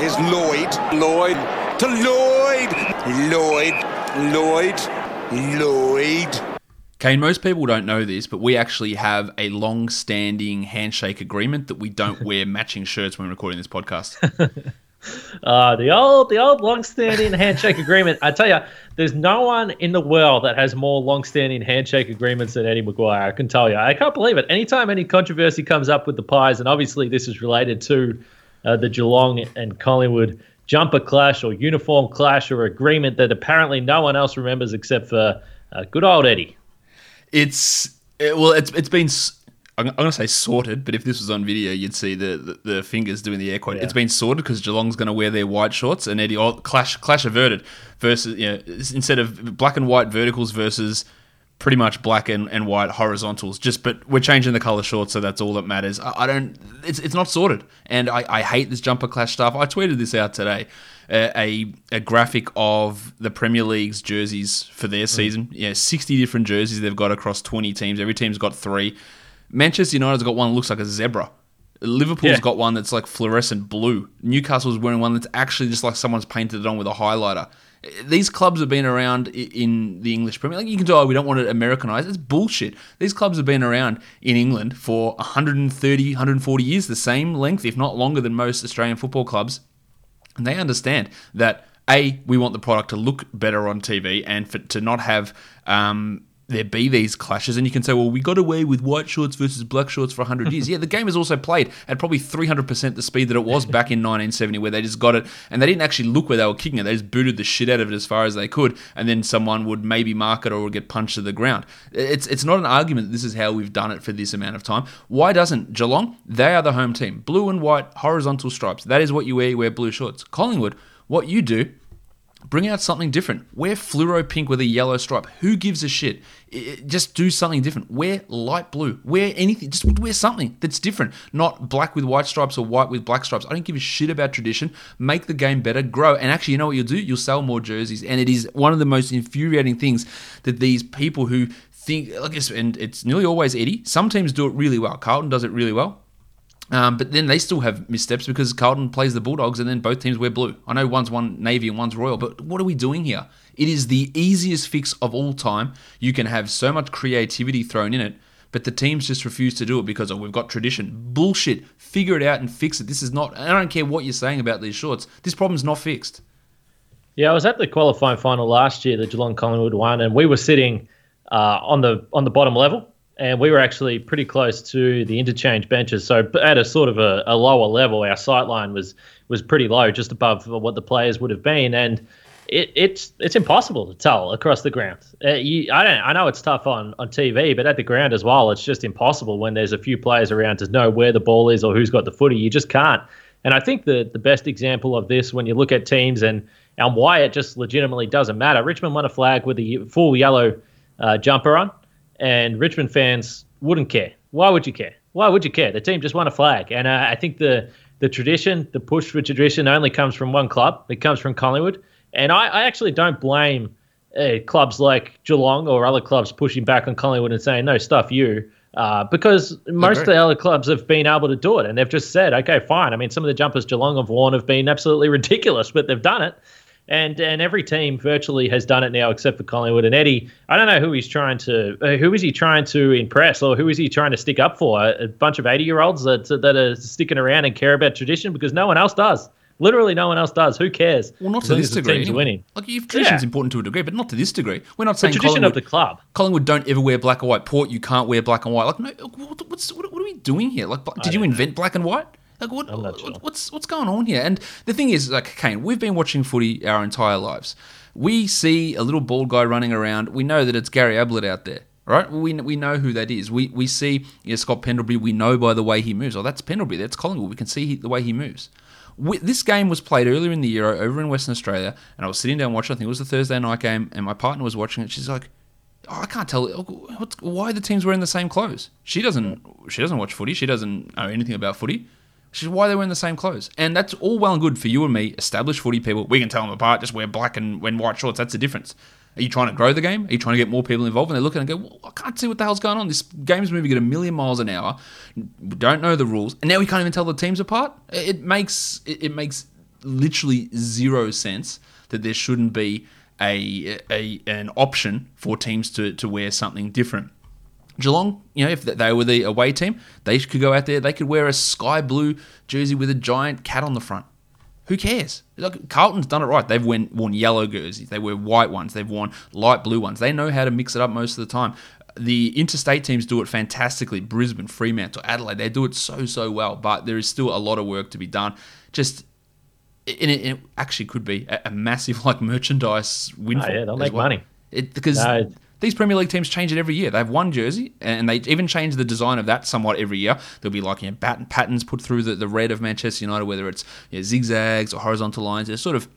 is Lloyd. Lloyd to Lloyd. Lloyd. Lloyd. Lloyd. Kane, most people don't know this, but we actually have a long standing handshake agreement that we don't wear matching shirts when recording this podcast. Uh, the old, the old long-standing handshake agreement. I tell you, there's no one in the world that has more long-standing handshake agreements than Eddie McGuire. I can tell you. I can't believe it. Anytime any controversy comes up with the Pies, and obviously this is related to uh, the Geelong and Collingwood jumper clash or uniform clash or agreement that apparently no one else remembers except for uh, good old Eddie. It's it, well, it's it's been. I'm, going to say sorted, but if this was on video, you'd see the, the, the fingers doing the air quote. Yeah. It's been sorted because Geelong's going to wear their white shorts and Eddie oh, clash clash averted versus you know instead of black and white verticals versus pretty much black and, and white horizontals. Just but we're changing the color shorts, so that's all that matters. I, I don't. It's it's not sorted, and I, I hate this jumper clash stuff. I tweeted this out today. Uh, a a graphic of the Premier League's jerseys for their season. Yeah, sixty different jerseys they've got across twenty teams. Every team's got three. Manchester United's got one that looks like a zebra. Liverpool's Yeah. got one that's like fluorescent blue. Newcastle's wearing one that's actually just like someone's painted it on with a highlighter. These clubs have been around in the English Premier League. You can say, oh, we don't want it Americanized. It's bullshit. These clubs have been around in England for 130, 140 years, the same length, if not longer than most Australian football clubs. And they understand that a we want the product to look better on TV and for to not have um, there be these clashes. And you can say, well, we got away with white shorts versus black shorts for 100 years. yeah, the game is also played at probably 300% the speed that it was back in 1970, where they just got it and they didn't actually look where they were kicking it. They just booted the shit out of it as far as they could, and then someone would maybe mark it or would get punched to the ground. It's it's not an argument this is how we've done it for this amount of time. Why doesn't Geelong? They are the home team. Blue and white horizontal stripes. That is what you wear. You wear blue shorts. Collingwood, what you do Bring out something different. Wear fluoro pink with a yellow stripe. Who gives a shit? I- I- Just do something different. Wear light blue. Wear anything. Just wear something that's different. Not black with white stripes or white with black stripes. I don't give a shit about tradition. Make the game better. Grow. And actually, you know what you'll do? You'll sell more jerseys. And it is one of the most infuriating things that these people who think, like, and it's nearly always Eddie. Some teams do it really well. Carlton does it really well. Um, but then they still have missteps because Carlton plays the Bulldogs and then both teams wear blue. I know one's one Navy and one's Royal, but what are we doing here? It is the easiest fix of all time. You can have so much creativity thrown in it, but the teams just refuse to do it because oh, we've got tradition. Bullshit. Figure it out and fix it. This is not, I don't care what you're saying about these shorts. This problem's not fixed. Yeah, I was at the qualifying final last year, the Geelong Collingwood one, and we were sitting uh, on the on the bottom level, and we were actually pretty close to the interchange benches. So at a sort of a, a lower level, our sight line was was pretty low, just above what the players would have been, and it, it's it's impossible to tell across the ground. Uh, you, I don't. I know it's tough on, on TV, but at the ground as well, it's just impossible when there's a few players around to know where the ball is or who's got the footy. You just can't. And I think the the best example of this, when you look at teams and and why it just legitimately doesn't matter. Richmond won a flag with a full yellow uh, jumper on, and Richmond fans wouldn't care. Why would you care? Why would you care? The team just won a flag, and uh, I think the the tradition, the push for tradition, only comes from one club. It comes from Collingwood, and I, I actually don't blame uh, clubs like Geelong or other clubs pushing back on Collingwood and saying no, stuff you. Uh, because most of the other clubs have been able to do it, and they've just said, okay, fine. I mean, some of the jumpers Geelong have worn have been absolutely ridiculous, but they've done it and and every team virtually has done it now except for Collingwood and Eddie. I don't know who he's trying to uh, who is he trying to impress or who is he trying to stick up for? A, a bunch of eighty year olds that that are sticking around and care about tradition because no one else does. Literally, no one else does. Who cares? Well, not to this degree. team's winning. Like, if tradition's Yeah. important to a degree, but not to this degree. We're not The saying tradition Collingwood, of the club. Collingwood don't ever wear black and white. Port, you can't wear black and white. Like, no, what, what's, what, what are we doing here? Like, did you invent black and white? Like, what, sure. what's what's going on here? And the thing is, like, Kane, we've been watching footy our entire lives. We see a little bald guy running around. We know that it's Gary Ablett out there. Right, we, we know who that is. We we see you know, Scott Pendlebury. We know by the way he moves. Oh, that's Pendlebury. That's Collingwood. We can see he, the way he moves. We, this game was played earlier in the year over in Western Australia, and I was sitting down watching. I think it was the Thursday night game, and my partner was watching it. She's like, oh, "I can't tell what's, why the teams wearing the same clothes." She doesn't. She doesn't watch footy. She doesn't know anything about footy. She's why they're wearing the same clothes, and that's all well and good for you and me, established footy people. We can tell them apart. Just wear black and, and white shorts. That's the difference. Are you trying to grow the game? Are you trying to get more people involved? And they're looking and go, well, I can't see what the hell's going on. This game's moving at a million miles an hour. We don't know the rules, and now we can't even tell the teams apart. It makes it, it makes literally zero sense that there shouldn't be a, a an option for teams to, to wear something different. Geelong, you know, if they were the away team, they could go out there. They could wear a sky blue jersey with a giant cat on the front. Who cares? Like Carlton's done it right. They've worn, worn yellow jerseys. They wear white ones. They've worn light blue ones. They know how to mix it up most of the time. The interstate teams do it fantastically. Brisbane, Fremantle, Adelaide, they do it so so well. But there is still a lot of work to be done. Just and it, it actually could be a, a, massive like merchandise windfall. Oh, yeah, they'll make well. money. It, because no, these Premier League teams change it every year. They have one jersey, and they even change the design of that somewhat every year. There'll be like you know, bat- patterns put through the, the red of Manchester United, whether it's you know, zigzags or horizontal lines. They're sort of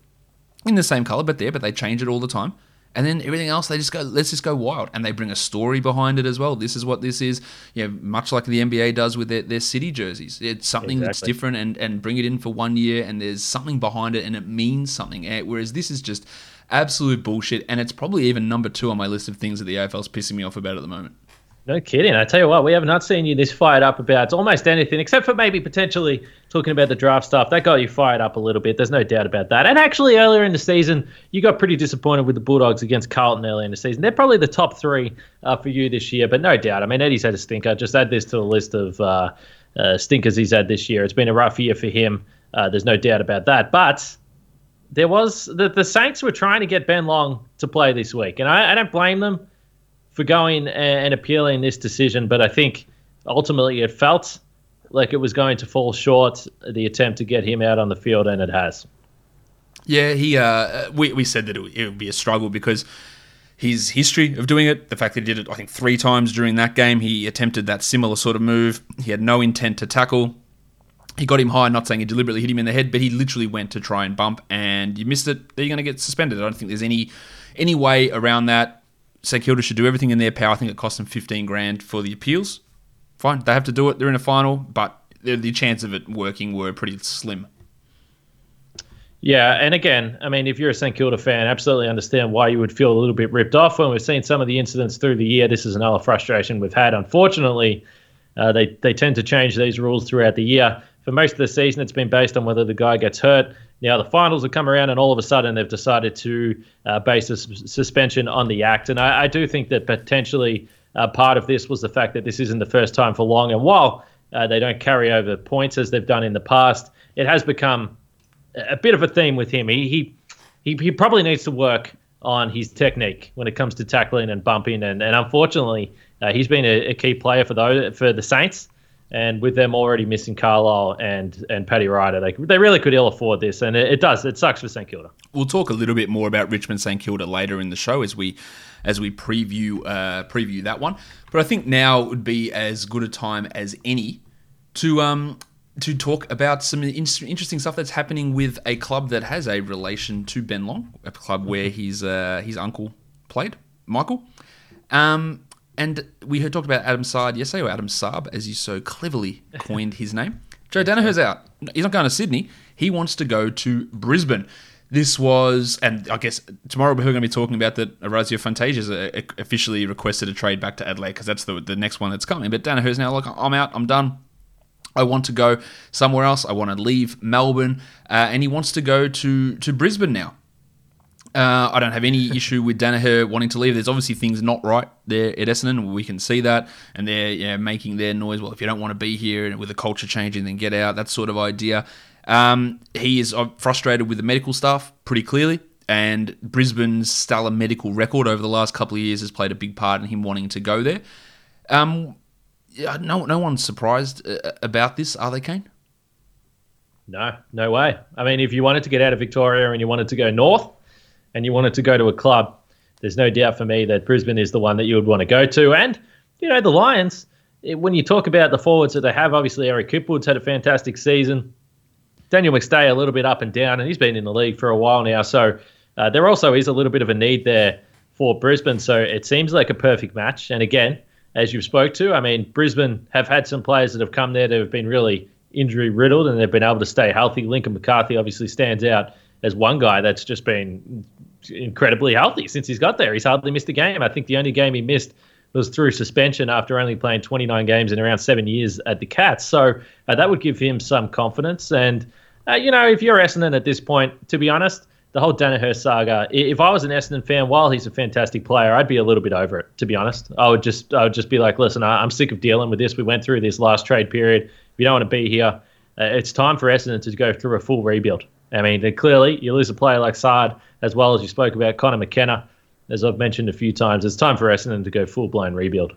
in the same color, but there, but they change it all the time. And then everything else, they just go, let's just go wild. And they bring a story behind it as well. This is what this is, you know, much like the NBA does with their, their city jerseys. It's something exactly. that's different and, and bring it in for one year and there's something behind it and it means something. Eh, whereas this is just absolute bullshit. And it's probably even number two on my list of things that the AFL's pissing me off about at the moment. No kidding. I tell you what, we have not seen you this fired up about almost anything, except for maybe potentially talking about the draft stuff. That got you fired up a little bit. There's no doubt about that. And actually, earlier in the season, you got pretty disappointed with the Bulldogs against Carlton earlier in the season. They're probably the top three uh, for you this year, but no doubt. I mean, Eddie's had a stinker. Just add this to the list of uh, uh, stinkers he's had this year. It's been a rough year for him. Uh, there's no doubt about that. But there was the, the Saints were trying to get Ben Long to play this week, and I, I don't blame them for going and appealing this decision, but I think ultimately it felt like it was going to fall short the attempt to get him out on the field, and it has. Yeah, he. Uh, we we said that it, it would be a struggle because his history of doing it, the fact that he did it, I think three times during that game, he attempted that similar sort of move. He had no intent to tackle. He got him high, not saying he deliberately hit him in the head, but he literally went to try and bump, and you missed it. They're going to get suspended. I don't think there's any any way around that. St Kilda should do everything in their power. I think it cost them 15 grand for the appeals. Fine, they have to do it. They're in a final, but the chance of it working were pretty slim. Yeah, and again, I mean, if you're a St Kilda fan, absolutely understand why you would feel a little bit ripped off when we've seen some of the incidents through the year. This is another frustration we've had. Unfortunately, uh, they they tend to change these rules throughout the year. For most of the season, it's been based on whether the guy gets hurt. Now the finals have come around, and all of a sudden they've decided to uh, base a suspension on the act. And I, I do think that potentially uh, part of this was the fact that this isn't the first time for long. And while uh, they don't carry over points as they've done in the past, it has become a bit of a theme with him. He he he, he probably needs to work on his technique when it comes to tackling and bumping. And, and unfortunately, uh, he's been a, a, key player for those for the Saints and with them already missing Carlisle and and Paddy Ryder, they they really could ill afford this, and it, it, does. It sucks for St Kilda. We'll talk a little bit more about Richmond St Kilda later in the show as we as we preview uh, preview that one. But I think now would be as good a time as any to um to talk about some interesting stuff that's happening with a club that has a relation to Ben Long, a club where his uh, his uncle played, Michael. Um, and we had talked about Adam Saad yesterday, or Adam Saab, as you so cleverly coined his name. Joe Daniher's out. He's not going to Sydney. He wants to go to Brisbane. This was, and I guess tomorrow we're going to be talking about that Orazio Fantasia's officially requested a trade back to Adelaide because that's the, the next one that's coming. But Daniher's now like, I'm out, I'm done. I want to go somewhere else. I want to leave Melbourne. Uh, and he wants to go to, to Brisbane now. Uh, I don't have any issue with Daniher wanting to leave. There's obviously things not right there at Essendon. We can see that, and they're yeah, making their noise. Well, if you don't want to be here and with a culture changing, then get out. That sort of idea. Um, he is uh, frustrated with the medical staff pretty clearly, and Brisbane's stellar medical record over the last couple of years has played a big part in him wanting to go there. Um, yeah, no, no one's surprised uh, about this, are they, Kane? No, no way. I mean, if you wanted to get out of Victoria and you wanted to go north and you wanted to go to a club, there's no doubt for me that Brisbane is the one that you would want to go to. And, you know, the Lions, when you talk about the forwards that they have, obviously Eric Hipwood's had a fantastic season. Daniel McStay a little bit up and down, and he's been in the league for a while now. So uh, there also is a little bit of a need there for Brisbane. So it seems like a perfect match. And again, as you spoke to, I mean, Brisbane have had some players that have come there that have been really injury riddled and they've been able to stay healthy. Lincoln McCarthy obviously stands out as one guy that's just been incredibly healthy since he's got there. He's hardly missed a game. I think the only game he missed was through suspension after only playing 29 games in around seven years at the Cats. So uh, that would give him some confidence. And, uh, you know, if you're Essendon at this point, to be honest, the whole Daniher saga. If I was an Essendon fan, while he's a fantastic player, I'd be a little bit over it. To be honest, I would just I would just be like, listen, I'm sick of dealing with this. We went through this last trade period. If you don't want to be here. Uh, it's time for Essendon to go through a full rebuild. I mean, clearly you lose a player like Saad, as well as you spoke about Connor McKenna, as I've mentioned a few times. It's time for Essendon to go full blown rebuild.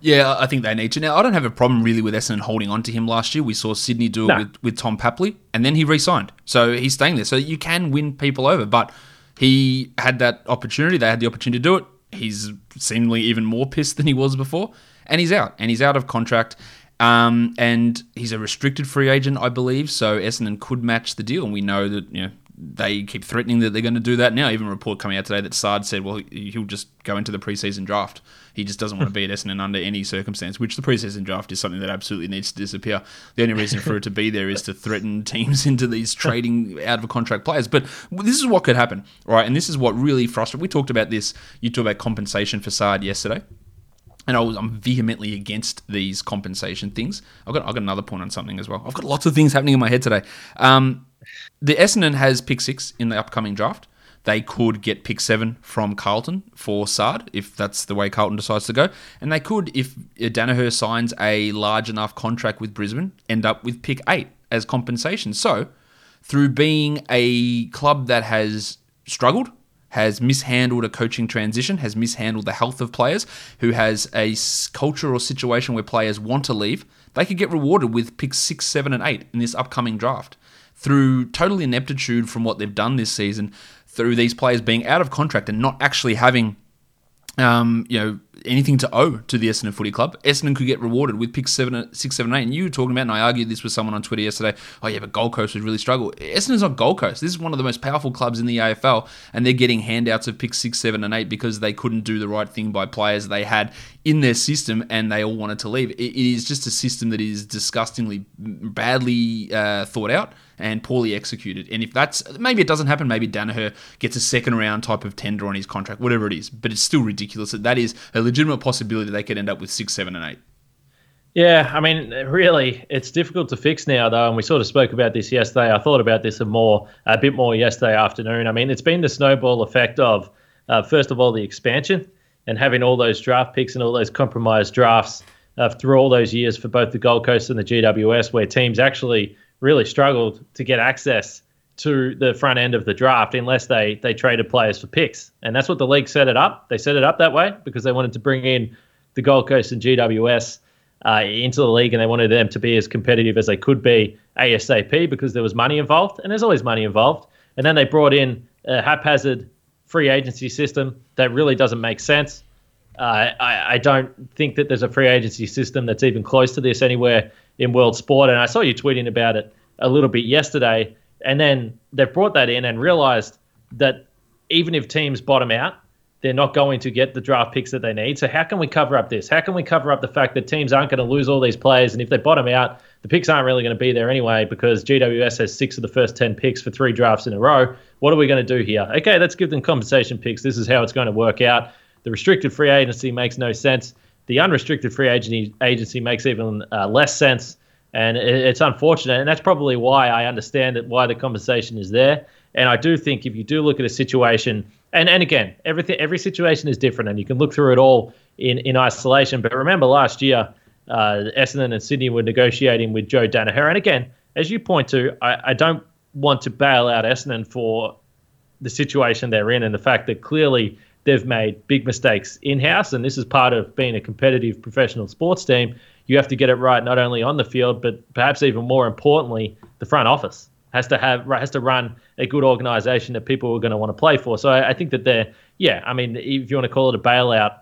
Yeah, I think they need to. Now, I don't have a problem really with Essendon holding on to him last year. We saw Sydney do it no. with, with Tom Papley, and then he re signed. So he's staying there. So you can win people over, but he had that opportunity. They had the opportunity to do it. He's seemingly even more pissed than he was before, and he's out. And he's out of contract. Um, and he's a restricted free agent, I believe. So Essendon could match the deal, and we know that you know they keep threatening that they're going to do that now. Even a report coming out today that Saad said, well, he'll just go into the preseason draft. He just doesn't want to be at Essendon under any circumstance, which the preseason draft is something that absolutely needs to disappear. The only reason for it to be there is to threaten teams into these trading out of a contract players. But this is what could happen, right? And this is what really frustrates. We talked about this. You talked about compensation for Saad yesterday and I was, I'm vehemently against these compensation things. I've got, I've got another point on something as well. I've got lots of things happening in my head today. Um, the Essendon has pick six in the upcoming draft. They could get pick seven from Carlton for Saad if that's the way Carlton decides to go. And they could, if Daniher signs a large enough contract with Brisbane, end up with pick eight as compensation. So, through being a club that has struggled, has mishandled a coaching transition, has mishandled the health of players, who has a culture or situation where players want to leave, they could get rewarded with picks six, seven, and eight in this upcoming draft. Through total ineptitude from what they've done this season, through these players being out of contract and not actually having, um, you know, anything to owe to the Essendon Footy Club. Essendon could get rewarded with picks seven, six, seven, eight. And you were talking about, and I argued this with someone on Twitter yesterday. Oh yeah, but Gold Coast would really struggle. Essendon's not Gold Coast. This is one of the most powerful clubs in the AFL, and they're getting handouts of picks six, seven, and eight because they couldn't do the right thing by players they had in their system, and they all wanted to leave. it is just a system that is disgustingly badly uh, thought out and poorly executed. And if that's maybe it doesn't happen, maybe Daniher gets a second round type of tender on his contract, whatever it is. But it's still ridiculous that that is a legitimate possibility they could end up with six, seven, and eight. Yeah, I mean, really, it's difficult to fix now, though, and we sort of spoke about this yesterday. I thought about this a more, a bit more yesterday afternoon. I mean, it's been the snowball effect of, uh, first of all, the expansion and having all those draft picks and all those compromised drafts uh, through all those years for both the Gold Coast and the GWS, where teams actually really struggled to get access to the front end of the draft unless they they traded players for picks. And that's what the league set it up. They set it up that way because they wanted to bring in the Gold Coast and GWS uh, into the league and they wanted them to be as competitive as they could be ASAP because there was money involved and there's always money involved. And then they brought in a haphazard free agency system that really doesn't make sense. Uh, I, I, don't think that there's a free agency system that's even close to this anywhere in world sport. And I saw you tweeting about it a little bit yesterday. And then they've brought that in and realized that even if teams bottom out, they're not going to get the draft picks that they need. So how can we cover up this? How can we cover up the fact that teams aren't going to lose all these players? And if they bottom out, the picks aren't really going to be there anyway because GWS has six of the first 10 picks for three drafts in a row. What are we going to do here? Okay, let's give them compensation picks. This is how it's going to work out. The restricted free agency makes no sense. The unrestricted free agency makes even uh, less sense, and it's unfortunate. And that's probably why I understand that why the conversation is there. And I do think if you do look at a situation, and and again, everything every situation is different, and you can look through it all in in isolation. But remember last year, uh, Essendon and Sydney were negotiating with Joe Daniher. and again, as you point to, I, I don't want to bail out Essendon for the situation they're in and the fact that clearly they've made big mistakes in house, and this is part of being a competitive professional sports team. You have to get it right not only on the field, but perhaps even more importantly, the front office has to have has to run a good organization that people are going to want to play for. So I, I think that they're yeah. I mean, if you want to call it a bailout,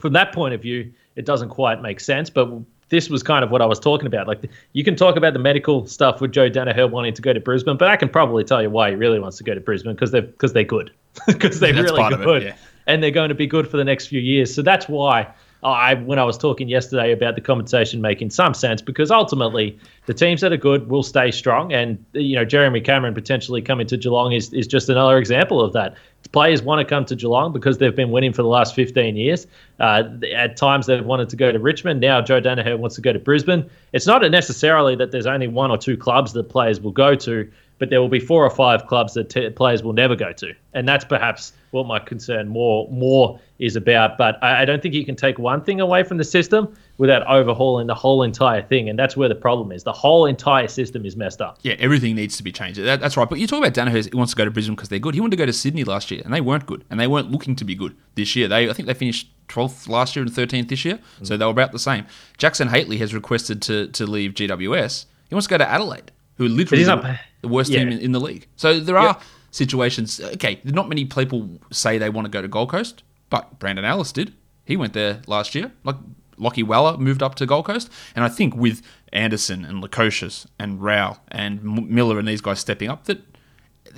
from that point of view, it doesn't quite make sense. But this was kind of what I was talking about. Like you can talk about the medical stuff with Joe Daniher wanting to go to Brisbane, but I can probably tell you why he really wants to go to Brisbane because they're because they're good, because they're That's really of it, good, yeah. and they're going to be good for the next few years. So that's why I, when I was talking yesterday about the compensation making some sense, because ultimately the teams that are good will stay strong, and you know Jeremy Cameron potentially coming to Geelong is is just another example of that. Players want to come to Geelong because they've been winning for the last 15 years. Uh, at times they've wanted to go to Richmond. Now Joe Daniher wants to go to Brisbane. It's not necessarily that there's only one or two clubs that players will go to, but there will be four or five clubs that t- players will never go to, and that's perhaps what my concern more more is about. But I, I don't think you can take one thing away from the system without overhauling the whole entire thing, and that's where the problem is. The whole entire system is messed up. Yeah, everything needs to be changed. That, that's right. But you talk about Daniher, he wants to go to Brisbane because they're good. He wanted to go to Sydney last year, and they weren't good, and they weren't looking to be good this year. They, I think, they finished 12th last year and 13th this year, so mm. they were about the same. Jackson Hately has requested to to leave GWS. He wants to go to Adelaide, who are literally the, the worst yeah. team in, in the league. So there are situations. Okay, not many people say they want to go to Gold Coast, but Brandon Ellis did. He went there last year. Like Lachie Weller moved up to Gold Coast, and I think with Anderson and Lukosius and Rowell and M- Miller and these guys stepping up, that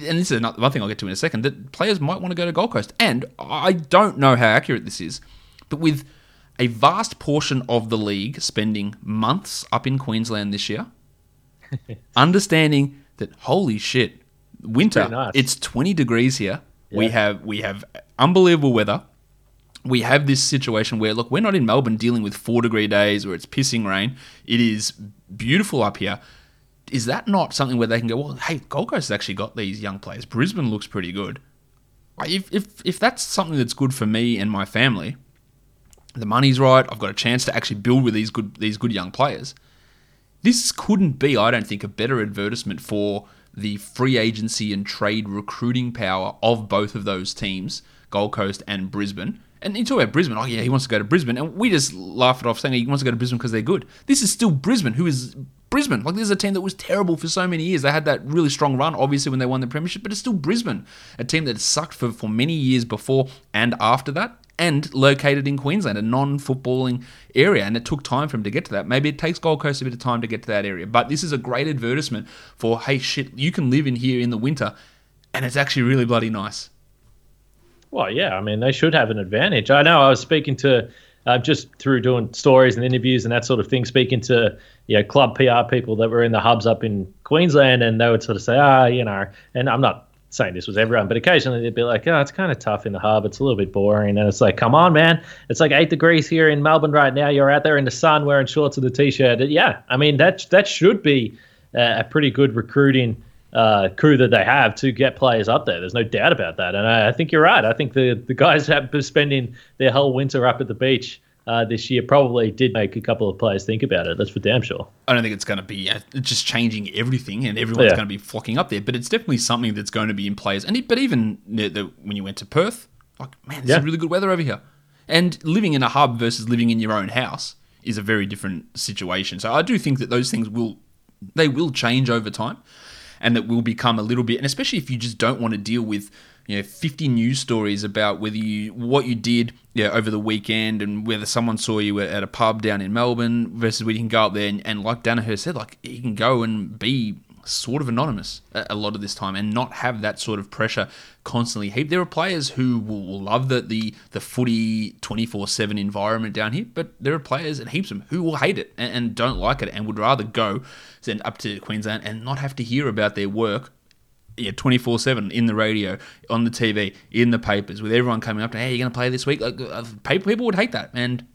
and this is another thing I'll get to in a second, that players might want to go to Gold Coast. And I don't know how accurate this is, but with a vast portion of the league spending months up in Queensland this year, understanding that holy shit, winter. Nice. It's 20 degrees here. We have we have unbelievable weather. We have this situation where look, we're not in Melbourne dealing with 4 degree days where it's pissing rain. It is beautiful up here. Is that not something where they can go, well, hey, Gold Coast has actually got these young players. Brisbane looks pretty good. If, if, if that's something that's good for me and my family, the money's right, I've got a chance to actually build with these good these good young players. This couldn't be, I don't think, a better advertisement for the free agency and trade recruiting power of both of those teams, Gold Coast and Brisbane. And you talk about Brisbane, oh yeah, he wants to go to Brisbane, and we just laugh it off saying he wants to go to Brisbane because they're good. This is still Brisbane, who is Brisbane. Like this is a team that was terrible for so many years. They had that really strong run, obviously when they won the premiership, but it's still Brisbane, a team that sucked for, for many years before and after that, and located in Queensland, a non-footballing area, and it took time for him to get to that. Maybe it takes Gold Coast a bit of time to get to that area, but this is a great advertisement for hey shit, you can live in here in the winter, and it's actually really bloody nice. Well, yeah, I mean, they should have an advantage. I know I was speaking to, uh, just through doing stories and interviews and that sort of thing, speaking to, you know, club PR people that were in the hubs up in Queensland, and they would sort of say, ah, you know, and I'm not saying this was everyone, but occasionally they'd be like, oh, it's kind of tough in the hub. It's a little bit boring. And it's like, come on, man. It's like eight degrees here in Melbourne right now. You're out there in the sun wearing shorts and a t-shirt. Yeah, I mean, that, that should be a, a pretty good recruiting uh, crew that they have to get players up there. There's no doubt about that. And I, I think you're right. I think the, the guys have been spending their whole winter up at the beach uh, this year probably did make a couple of players think about it. That's for damn sure. I don't think it's going to be uh, just changing everything and everyone's Yeah. going to be flocking up there, but it's definitely something that's going to be in players. And it, but even the, the, when you went to Perth, like man, this Yeah. really good weather over here. And living in a hub versus living in your own house is a very different situation. So I do think that those things will they will change over time, and that will become a little bit. And especially if you just don't want to deal with you know 50 news stories about whether you what you did yeah, over the weekend and whether someone saw you at a pub down in Melbourne versus where you can go up there and, and like Daniher said, like you can go and be sort of anonymous a, lot of this time and not have that sort of pressure constantly heaped. There are players who will, love the the, the footy 24-7 environment down here, but there are players and heaps of them who will hate it and, and don't like it and would rather go send up to Queensland and not have to hear about their work yeah, twenty four seven in the radio, on the TV, in the papers, with everyone coming up to, hey, you're going to play this week. Like, uh, people, would hate that, and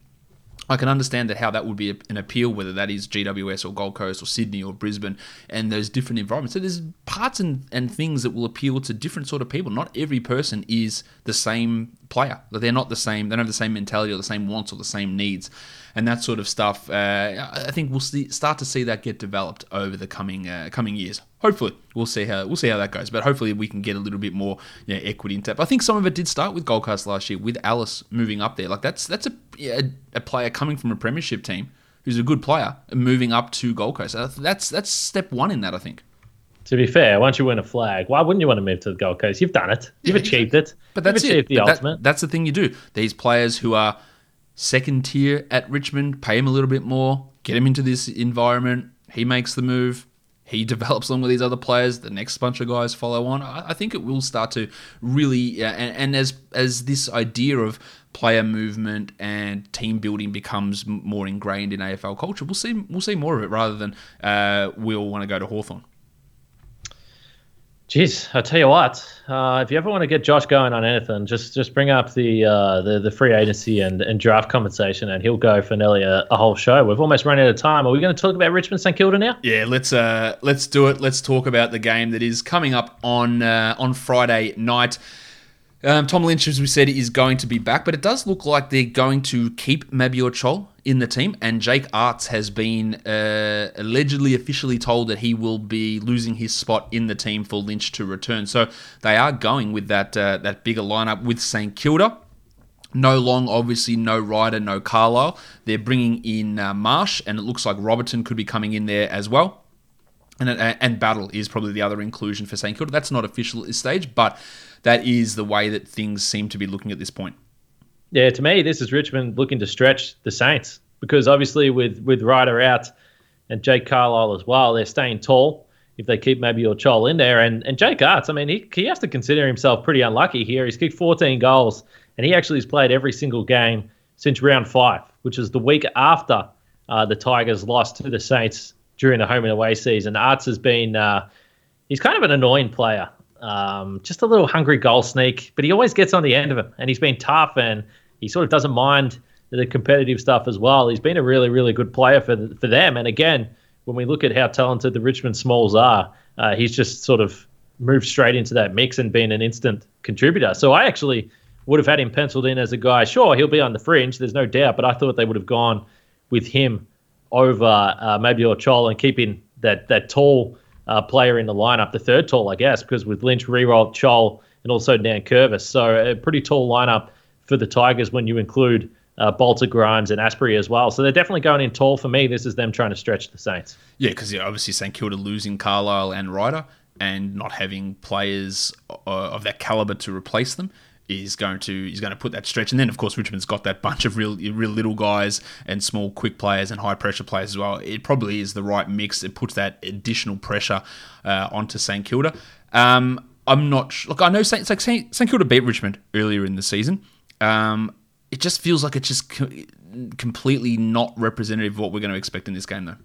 I can understand that how that would be an appeal, whether that is GWS or Gold Coast or Sydney or Brisbane, and those different environments. So there's parts and, and things that will appeal to different sort of people. Not every person is the same player. They're not the same. They don't have the same mentality or the same wants or the same needs, and that sort of stuff. Uh, I think we'll see, start to see that get developed over the coming uh, coming years. Hopefully, we'll see how we'll see how that goes. But hopefully, we can get a little bit more you know, equity into it. I think some of it did start with Gold Coast last year, with Ellis moving up there. Like that's that's a yeah, a player coming from a premiership team who's a good player moving up to Gold Coast. Uh, That's that's step one in that. I think. To be fair, once you win a flag, why wouldn't you want to move to the Gold Coast? You've done it. You've Yeah, achieved it. But that's You've it. the But that- ultimate. that's the thing you do. These players who are second tier at Richmond, pay him a little bit more. get him into this environment. He makes the move. He develops along with these other players. The next bunch of guys follow on. I, think it will start to really, uh, and, and as as this idea of player movement and team building becomes more ingrained in AFL culture, we'll see we'll see more of it rather than uh, we'll want to go to Hawthorn. Jeez, I tell you what, uh, if you ever want to get Josh going on anything, just just bring up the uh, the, the free agency and, and draft compensation, and he'll go for nearly a, a, whole show. We've almost run out of time. Are we going to talk about Richmond St Kilda now? Yeah, let's uh, let's do it. Let's talk about the game that is coming up on uh, on Friday night. Um, Tom Lynch, as we said, is going to be back, but it does look like they're going to keep Mabior Chol in the team, and Jake Aarts has been uh, allegedly officially told that he will be losing his spot in the team for Lynch to return. So they are going with that uh, that bigger lineup with St Kilda. No long, obviously, no Ryder, no Carlisle. They're bringing in uh, Marsh, and it looks like Robertson could be coming in there as well. And, uh, and Battle is probably the other inclusion for St Kilda. That's not official at this stage, but that is the way that things seem to be looking at this point. Yeah, to me, this is Richmond looking to stretch the Saints because obviously with with Ryder out and Jake Carlisle as well, they're staying tall if they keep Mabior Chol in there. And and Jake Aarts, I mean, he he has to consider himself pretty unlucky here. He's kicked 14 goals and he actually has played every single game since round five, which is the week after uh, the Tigers lost to the Saints during the home and away season. Aarts has been uh, he's kind of an annoying player. Um, just a little hungry goal sneak, but he always gets on the end of him, and he's been tough, and he sort of doesn't mind the competitive stuff as well. He's been a really, really good player for for them. And again, when we look at how talented the Richmond Smalls are, uh, he's just sort of moved straight into that mix and been an instant contributor. So I actually would have had him penciled in as a guy. Sure, he'll be on the fringe, there's no doubt, but I thought they would have gone with him over uh, Mabior Chol and keeping that that tall uh, player in the lineup, the third tall, I guess, because with Lynch, Riewoldt, Chol, and also Nankervis. So a pretty tall lineup for the Tigers when you include uh, Balta Grimes and Astbury as well. So they're definitely going in tall for me. This is them trying to stretch the Saints. Yeah, because yeah, obviously St Kilda losing Carlisle and Ryder and not having players uh, of that caliber to replace them is going to is going to put that stretch. And then of course Richmond's got that bunch of real real little guys and small quick players and high pressure players as well. It probably is the right mix. It puts that additional pressure uh, onto St Kilda. Um, I'm not sh- look. I know St. Like St. Kilda beat Richmond earlier in the season. Um, it just feels like it's just co- completely not representative of what we're going to expect in this game, though.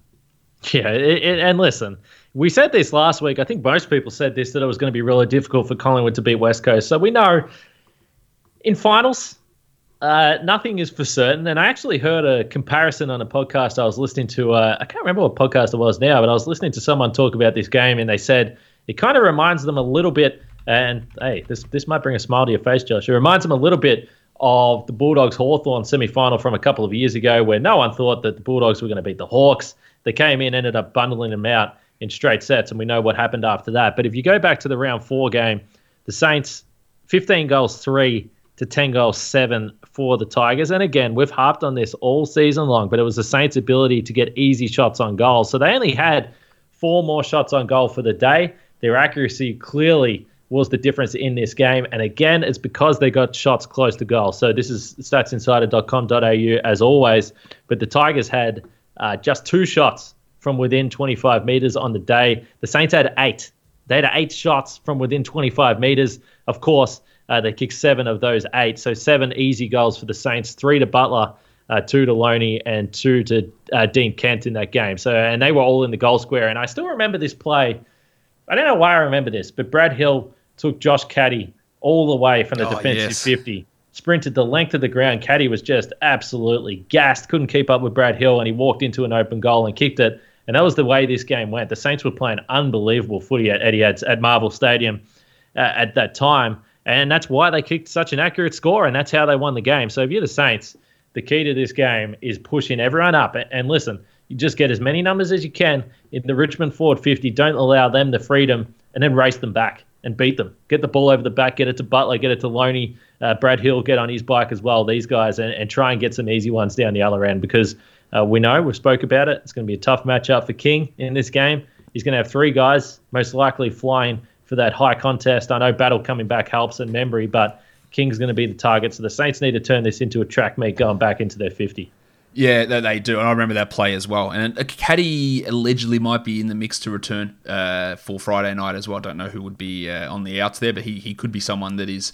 Yeah, it, it, and listen, we said this last week. I think most people said this that it was going to be really difficult for Collingwood to beat West Coast. So we know in finals, uh, nothing is for certain. And I actually heard a comparison on a podcast I was listening to. Uh, I can't remember what podcast it was now, but I was listening to someone talk about this game, and they said it kind of reminds them a little bit. And hey, this this might bring a smile to your face, Josh. It reminds them a little bit of the Bulldogs Hawthorn semi final from a couple of years ago, where no one thought that the Bulldogs were going to beat the Hawks. They came in, ended up bundling them out in straight sets, and we know what happened after that. But if you go back to the round four game, the Saints, 15 goals, three to 10 goals, seven for the Tigers. And again, we've harped on this all season long, but it was the Saints' ability to get easy shots on goal. So they only had four more shots on goal for the day. Their accuracy clearly was the difference in this game. And again, it's because they got shots close to goal. So this is statsinsider.com.au as always. But the Tigers had uh, just two shots from within 25 meters on the day. The Saints had eight. They had eight shots from within 25 meters. Of course, uh, they kicked seven of those eight. So seven easy goals for the Saints, three to Butler, uh, two to Lonie, and two to uh, Dean Kent in that game. So and they were all in the goal square. And I still remember this play. I don't know why I remember this, but Brad Hill took Josh Caddy all the way from the oh, defensive yes. 50, sprinted the length of the ground. Caddy was just absolutely gassed, couldn't keep up with Brad Hill, and he walked into an open goal and kicked it. And that was the way this game went. The Saints were playing unbelievable footy at Etihad at Marvel Stadium uh, at that time. And that's why they kicked such an accurate score, and that's how they won the game. So if you're the Saints, the key to this game is pushing everyone up. And listen, you just get as many numbers as you can in the Richmond Ford 50. Don't allow them the freedom, and then race them back and beat them. Get the ball over the back, get it to Butler, get it to Lonie, uh, Brad Hill, get on his bike as well. These guys, and, and try and get some easy ones down the other end because uh, we know we've spoke about it. It's going to be a tough matchup for King in this game. He's going to have three guys, most likely flying for that high contest. I know Battle coming back helps and Membrey, but King's going to be the target. So the Saints need to turn this into a track meet going back into their 50. Yeah, they, do, and I remember that play as well. And Caddy allegedly might be in the mix to return uh, for Friday night as well. I don't know who would be uh, on the outs there, but he, he could be someone that is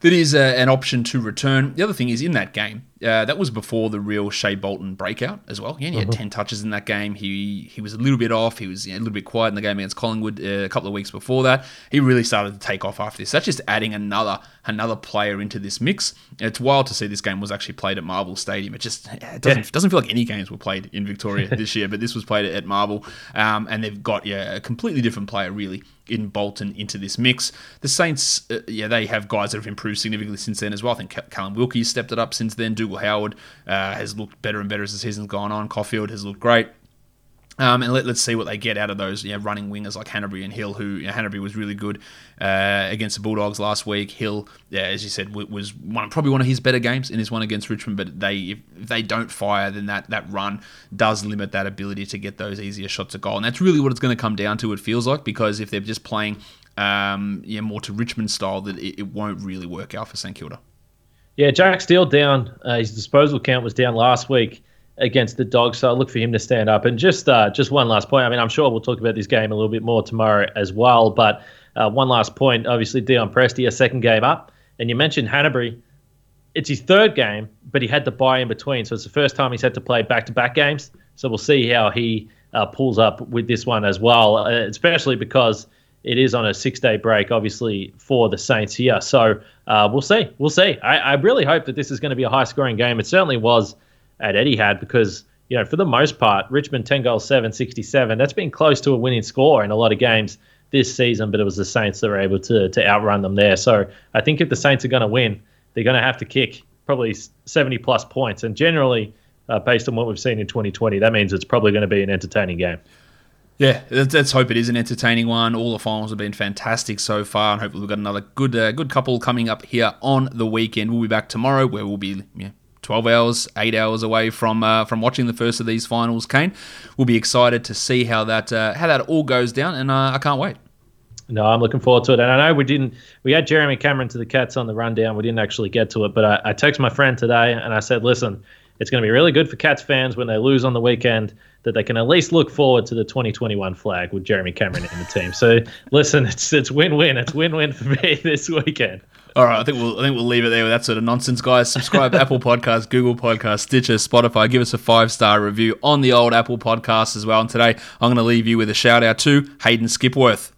that is uh, an option to return. The other thing is in that game, uh, that was before the real Shai Bolton breakout as well. Yeah, he had Mm-hmm. 10 touches in that game. He he was a little bit off. He was you know, a little bit quiet in the game against Collingwood uh, a couple of weeks before that. He really started to take off after this. That's just adding another another player into this mix. It's wild to see this game was actually played at Marvel Stadium. It just it doesn't, Yeah. doesn't feel like any games were played in Victoria this year, but this was played at Marvel. Um, and they've got yeah, a completely different player, really, in Bolton into this mix. The Saints, uh, yeah, they have guys that have improved significantly since then as well. I think Callum Wilkie stepped it up since then. Dougal Howard uh, has looked better and better as the season's gone on. Coffield has looked great. Um, and let, us see what they get out of those you know, running wingers like Hannebery and Hill, who you know, was really good uh, against the Bulldogs last week. Hill, yeah, as you said, w- was one, probably one of his better games in his one against Richmond. But they, if, if they don't fire, then that, that run does limit that ability to get those easier shots at goal. And that's really what it's going to come down to. It feels like because if they're just playing, um, yeah, more to Richmond style, that it, it won't really work out for St Kilda. Yeah, Jack Steele down. Uh, his disposal count was down last week against the Dogs, so I look for him to stand up. And just uh, just one last point. I mean, I'm sure we'll talk about this game a little bit more tomorrow as well. But uh, one last point. Obviously, Dion Prestia, a second game up, and you mentioned Hannebery. It's his third game, but he had to bye in between, so it's the first time he's had to play back-to-back games. So we'll see how he uh, pulls up with this one as well, uh, especially because it is on a six-day break, obviously for the Saints here. So uh, we'll see. We'll see. I, I really hope that this is going to be a high-scoring game. It certainly was at Etihad because you know for the most part, Richmond ten goals, seven sixty-seven. That's been close to a winning score in a lot of games this season, but it was the Saints that were able to to outrun them there. So I think if the Saints are going to win, they're going to have to kick probably 70 plus points, and generally. Uh, based on what we've seen in 2020, that means it's probably going to be an entertaining game. Yeah, let's, hope it is an entertaining one. All the finals have been fantastic so far, and hopefully we've got another good uh, good couple coming up here on the weekend. We'll be back tomorrow, where we'll be yeah, 12 hours, 8 hours away from uh, from watching the first of these finals, Kane. We'll be excited to see how that uh, how that all goes down, and uh, I can't wait. No, I'm looking forward to it. And I know we didn't, we had Jeremy Cameron to the Cats on the rundown. We didn't actually get to it, but I, I texted my friend today and I said, listen, it's going to be really good for Cats fans when they lose on the weekend that they can at least look forward to the 2021 flag with Jeremy Cameron in the team. So listen, it's it's win-win. It's win-win for me this weekend. All right, I think we'll I think we'll leave it there with that sort of nonsense, guys. Subscribe Apple Podcasts, Google Podcasts, Stitcher, Spotify. Give us a five star review on the old Apple Podcasts as well. And today I'm going to leave you with a shout out to Hayden Skipworth.